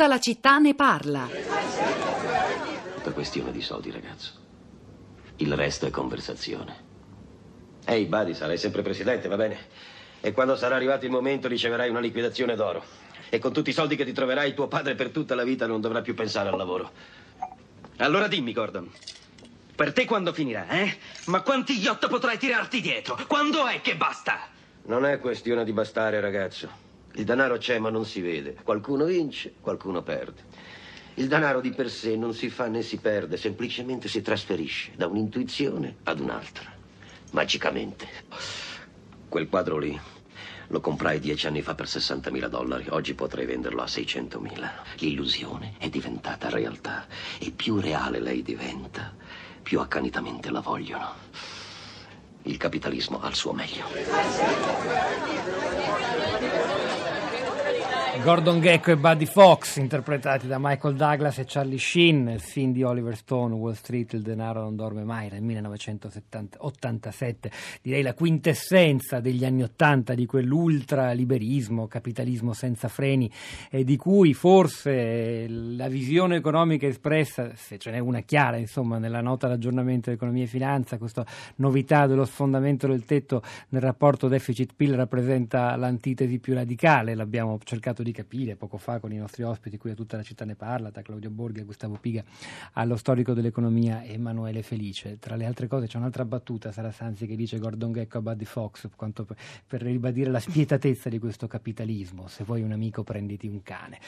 Tutta la città ne parla. Tutta questione di soldi, ragazzo. Il resto è conversazione. Ehi, Buddy, sarai sempre presidente, va bene? E quando sarà arrivato il momento riceverai una liquidazione d'oro. E con tutti i soldi che ti troverai, tuo padre per tutta la vita non dovrà più pensare al lavoro. Allora dimmi, Gordon. Per te quando finirà, eh? Ma quanti yacht potrai tirarti dietro? Quando è che basta? Non è questione di bastare, ragazzo. Il denaro c'è ma non si vede. Qualcuno vince, qualcuno perde. Il denaro di per sé non si fa né si perde, semplicemente si trasferisce da un'intuizione ad un'altra. Magicamente. Quel quadro lì lo comprai dieci anni fa per 60.000 dollari. Oggi potrei venderlo a 600.000. L'illusione è diventata realtà. E più reale lei diventa, più accanitamente la vogliono. Il capitalismo ha il suo meglio. Gordon Gecko e Buddy Fox, interpretati da Michael Douglas e Charlie Sheen, il film di Oliver Stone, Wall Street, Il denaro non dorme mai, nel 1987. Direi la quintessenza degli anni Ottanta, di quell'ultraliberismo, capitalismo senza freni, e di cui forse la visione economica espressa, se ce n'è una chiara, insomma, nella nota d'aggiornamento di economia e finanza, questa novità dello sfondamento del tetto nel rapporto deficit-PIL rappresenta l'antitesi più radicale, l'abbiamo cercato di di capire poco fa con i nostri ospiti, qui a tutta la città ne parla, da Claudio Borghi a Gustavo Piga, allo storico dell'economia Emanuele Felice. Tra le altre cose c'è un'altra battuta, Sara Sanzi, che dice Gordon Gecko a Buddy Fox, quanto per, per ribadire la spietatezza di questo capitalismo. Se vuoi un amico prenditi un cane.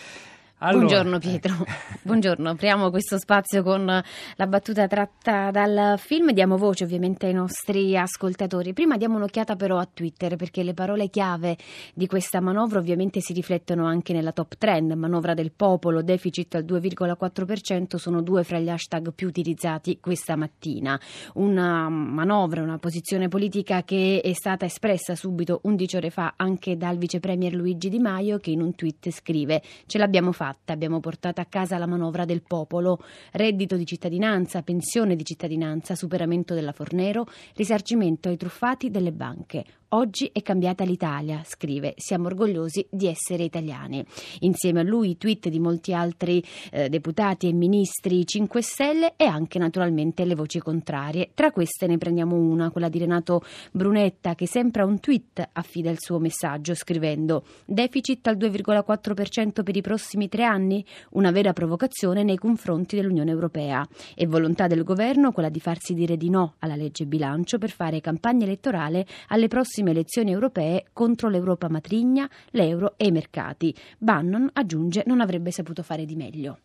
Allora, Buongiorno Pietro, eh. buongiorno. Apriamo questo spazio con la battuta tratta dal film. Diamo voce ovviamente ai nostri ascoltatori. Prima diamo un'occhiata però a Twitter perché le parole chiave di questa manovra ovviamente si riflettono anche nella top trend. Manovra del popolo, deficit al 2,4% sono due fra gli hashtag più utilizzati questa mattina. Una manovra, una posizione politica che è stata espressa subito 11 ore fa anche dal vice premier Luigi Di Maio che in un tweet scrive ce l'abbiamo fatta fatta, abbiamo portato a casa la manovra del popolo, reddito di cittadinanza, pensione di cittadinanza, superamento della Fornero, risarcimento ai truffati delle banche. Oggi è cambiata l'Italia, scrive. Siamo orgogliosi di essere italiani. Insieme a lui i tweet di molti altri eh, deputati e ministri 5 Stelle e anche naturalmente le voci contrarie. Tra queste ne prendiamo una, quella di Renato Brunetta, che sempre a un tweet affida il suo messaggio scrivendo deficit al 2,4% per i prossimi tre anni, una vera provocazione nei confronti dell'Unione Europea. E volontà del governo quella di farsi dire di no alla legge bilancio per fare campagna elettorale alle prossime prossime elezioni europee contro l'Europa matrigna, l'euro e i mercati. Bannon aggiunge non avrebbe saputo fare di meglio.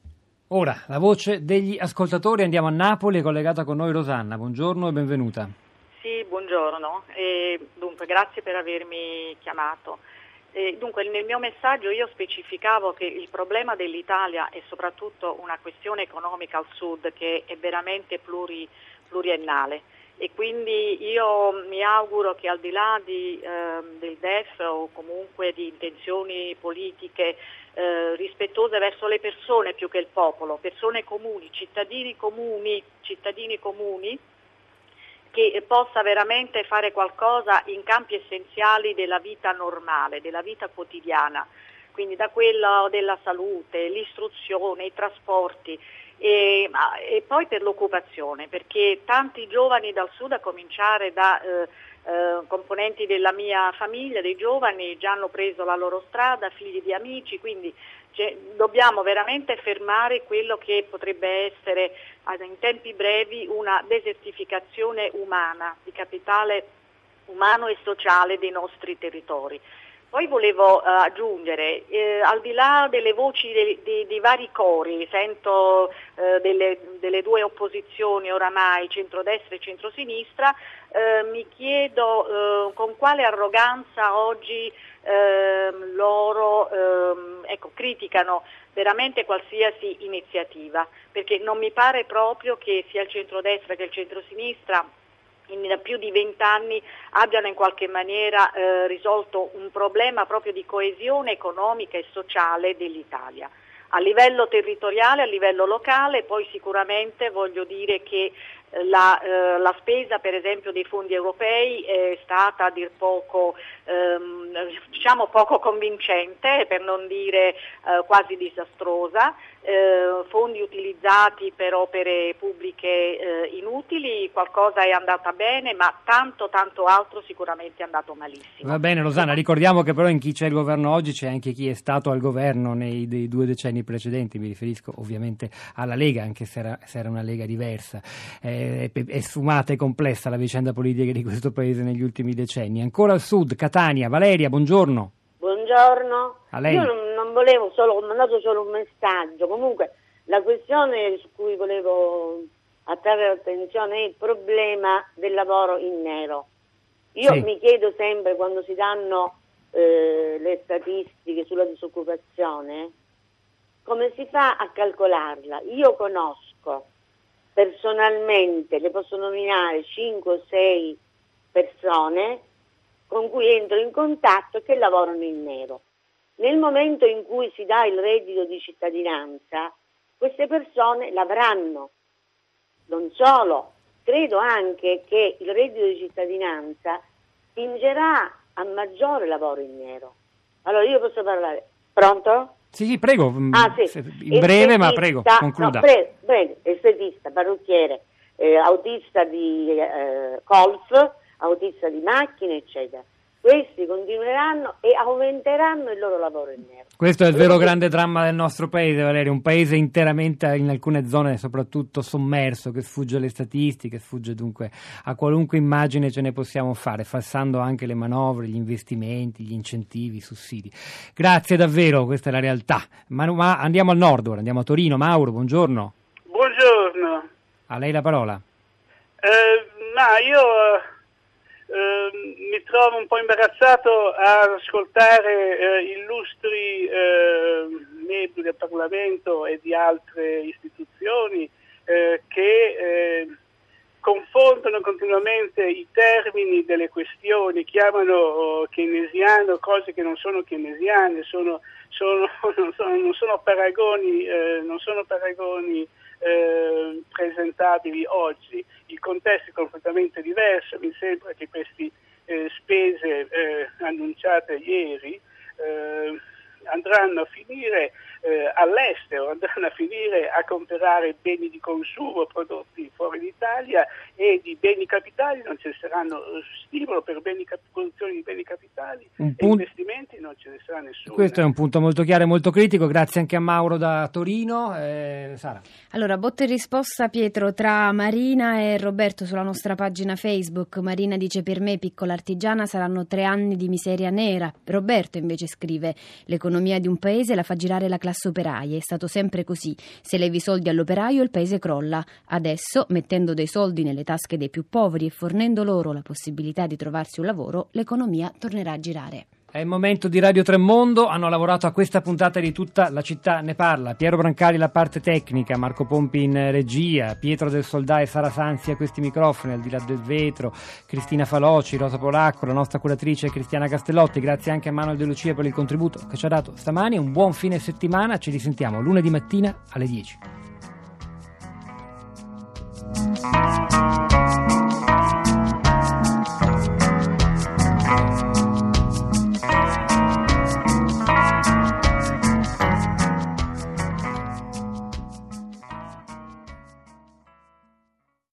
Ora, la voce degli ascoltatori, andiamo a Napoli, è collegata con noi Rosanna, buongiorno e benvenuta. Sì, buongiorno, e, dunque grazie per avermi chiamato. E, dunque nel mio messaggio io specificavo che il problema dell'Italia è soprattutto una questione economica al sud che è veramente pluri, pluriennale. E quindi io mi auguro che al di là di, eh, del DEF o comunque di intenzioni politiche eh, rispettose verso le persone più che il popolo, persone comuni, cittadini comuni, cittadini comuni che possa veramente fare qualcosa in campi essenziali della vita normale, della vita quotidiana, quindi da quello della salute, l'istruzione, i trasporti, e, e, poi per l'occupazione, perché tanti giovani dal sud, a cominciare da eh, eh, componenti della mia famiglia, dei giovani, già hanno preso la loro strada, figli di amici, quindi cioè, dobbiamo veramente fermare quello che potrebbe essere in tempi brevi una desertificazione umana, di capitale umano e sociale dei nostri territori. Poi volevo uh, aggiungere, eh, al di là delle voci dei vari cori, sento eh, delle, delle, due opposizioni oramai, centrodestra e centrosinistra, eh, mi chiedo eh, con quale arroganza oggi ehm, loro ehm, ecco, criticano veramente qualsiasi iniziativa, perché non mi pare proprio che sia il centrodestra che il centrosinistra in più di vent'anni abbiano in qualche maniera eh, risolto un problema proprio di coesione economica e sociale dell'Italia. A livello territoriale, a livello locale, poi sicuramente voglio dire che la, eh, la, spesa per esempio dei fondi europei è stata a dir poco, ehm, diciamo poco convincente, per non dire eh, quasi disastrosa, eh, fondi utilizzati per opere pubbliche eh, inutili, qualcosa è andata bene, ma tanto tanto altro sicuramente è andato malissimo. Va bene Rosanna, ricordiamo che però in chi c'è il governo oggi c'è anche chi è stato al governo nei due decenni precedenti, mi riferisco ovviamente alla Lega, anche se era, se era una Lega diversa. È, è sfumata e complessa la vicenda politica di questo paese negli ultimi decenni. Ancora al sud, Catania, Valeria, buongiorno. Buongiorno. Io non, non, volevo solo, ho mandato solo un messaggio. Comunque la questione su cui volevo attrarre l'attenzione è il problema del lavoro in nero. Io sì. mi chiedo sempre quando si danno eh, le statistiche sulla disoccupazione come si fa a calcolarla. Io conosco personalmente, le posso nominare 5 o 6 persone con cui entro in contatto che lavorano in nero. Nel momento in cui si dà il reddito di cittadinanza, queste persone l'avranno. Non solo, credo anche che il reddito di cittadinanza spingerà a maggiore lavoro in nero. Allora io posso parlare. Pronto? Sì, sì, prego, mm, ah, sì. in breve, ma prego, concluda. No, pre- prego, estetista, parrucchiere, eh, autista di eh, golf, autista di macchine, eccetera. Questi continueranno e aumenteranno il loro lavoro in nero. Questo è il vero grande dramma del nostro paese, Valerio, un paese interamente in alcune zone soprattutto sommerso, che sfugge alle statistiche, sfugge dunque a qualunque immagine ce ne possiamo fare, falsando anche le manovre, gli investimenti, gli incentivi, i sussidi. Grazie davvero, questa è la realtà. Ma, ma andiamo al nord ora, andiamo a Torino. Mauro, buongiorno. Buongiorno. A lei la parola. Eh, ma io eh, trovo un po' imbarazzato ad ascoltare eh, illustri eh, membri del Parlamento e di altre istituzioni eh, che eh, confondono continuamente i termini delle questioni, chiamano oh, keynesiano cose che non sono keynesiane, sono, sono, non, sono, non, sono, paragoni, eh, non sono paragoni eh, presentabili oggi. Il contesto è completamente diverso, mi sembra che queste eh, spese eh, annunciate ieri eh, andranno a finire eh, all'estero, andranno a finire a comprare beni di consumo prodotti fuori d'Italia e di beni capitali non ci saranno stimolo per beni, produzione di beni capitali un e investimenti non ce ne sarà nessuno. Questo è un punto molto chiaro e molto critico, grazie anche a Mauro da Torino. Eh, Sara. Allora, botta e risposta Pietro tra Marina e Roberto sulla nostra pagina Facebook. Marina dice per me piccola artigiana saranno tre anni di miseria nera. Roberto invece scrive l'economia di un paese la fa girare la classe operaia, è stato sempre così. Se levi soldi all'operaio il paese crolla. Adesso, mettendo dei soldi nelle tasche dei più poveri e fornendo loro la possibilità di trovarsi un lavoro, l'economia tornerà a girare. È il momento di Radio Tremondo, hanno lavorato a questa puntata di tutta la città ne parla. Piero Brancali la parte tecnica, Marco Pompi in regia, Pietro del Soldà e Sara Sanzi a questi microfoni, al di là del vetro, Cristina Faloci, Rosa Polacco, la nostra curatrice Cristiana Castellotti. Grazie anche a Manuel De Lucia per il contributo che ci ha dato stamani. Un buon fine settimana, ci risentiamo lunedì mattina alle 10. Thank you.